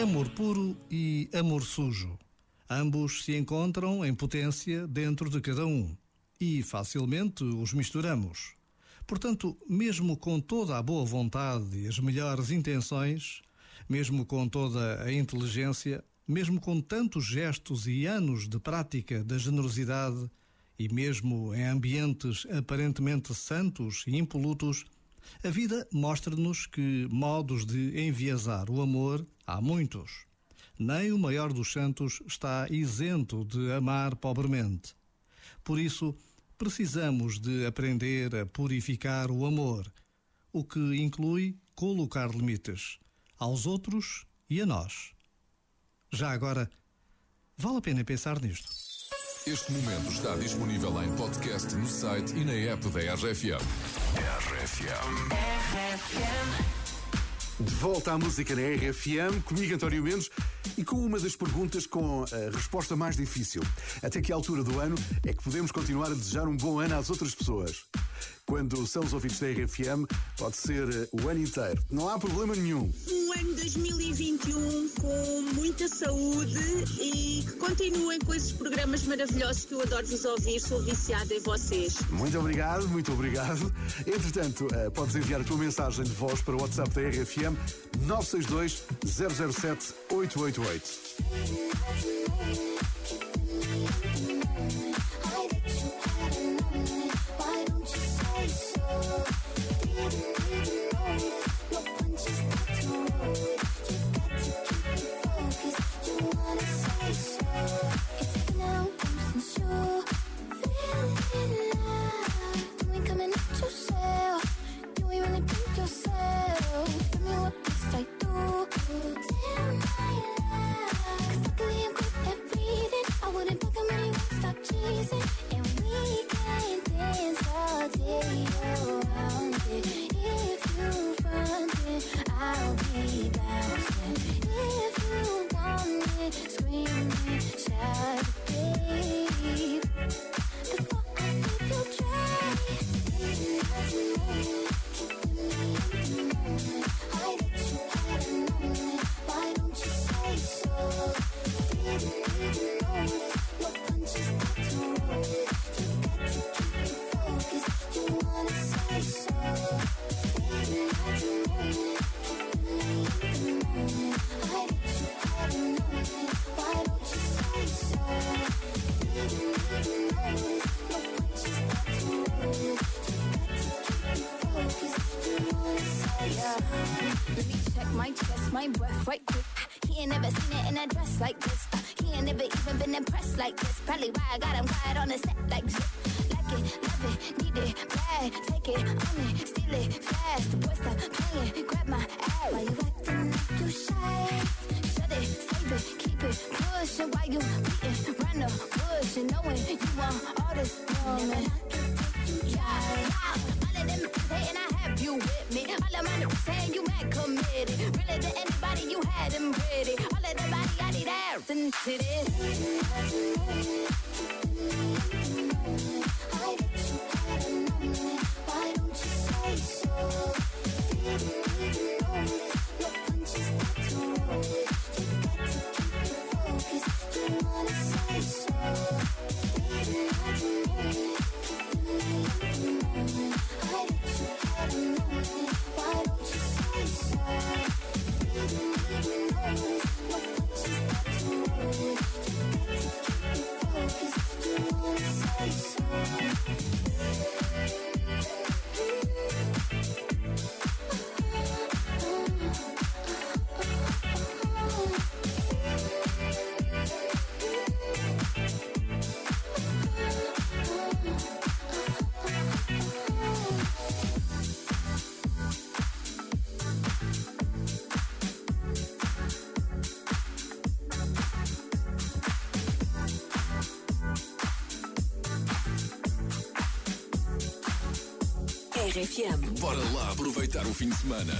Amor puro e amor sujo. Ambos se encontram em potência dentro de cada um e facilmente os misturamos. Portanto, mesmo com toda a boa vontade e as melhores intenções, mesmo com toda a inteligência, mesmo com tantos gestos e anos de prática da generosidade, e mesmo em ambientes aparentemente santos e impolutos, a vida mostra-nos que modos de enviesar o amor há muitos. Nem o maior dos santos está isento de amar pobremente. Por isso, precisamos de aprender a purificar o amor, o que inclui colocar limites aos outros e a nós. Já agora, vale a pena pensar nisto. Este momento está disponível em podcast no site e na app da RFM. RFM. De volta à música na RFM, comigo António Mendes e com uma das perguntas com a resposta mais difícil. Até que altura do ano é que podemos continuar a desejar um bom ano às outras pessoas? Quando são os ouvintes da RFM, pode ser eh, o ano inteiro. Não há problema nenhum. Um ano 2021 com muita saúde e que continuem com esses programas maravilhosos que eu adoro vos ouvir. Sou viciada em vocês. Muito obrigado, muito obrigado. Entretanto, uh, podes enviar a tua mensagem de voz para o WhatsApp da RFM 962 007 888. My chest, my breath right quick. He ain't never seen it in a dress like this. He ain't never even been impressed like this. Probably why I got him quiet on the set like zip. Like it, love it, need it, bad. Take it, own it, steal it, fast. The boy stop playing, grab my ass. Why you acting like you shy? Shut it, save it, keep it pushing. Why you beating round the bush and knowing you want all this woman? Yeah, yeah. All of them saying I have you with me. Of my saying you mad committed. Really to anybody you had them pretty. All of the body I need everything to this. RFM. Bora lá aproveitar o fim de semana.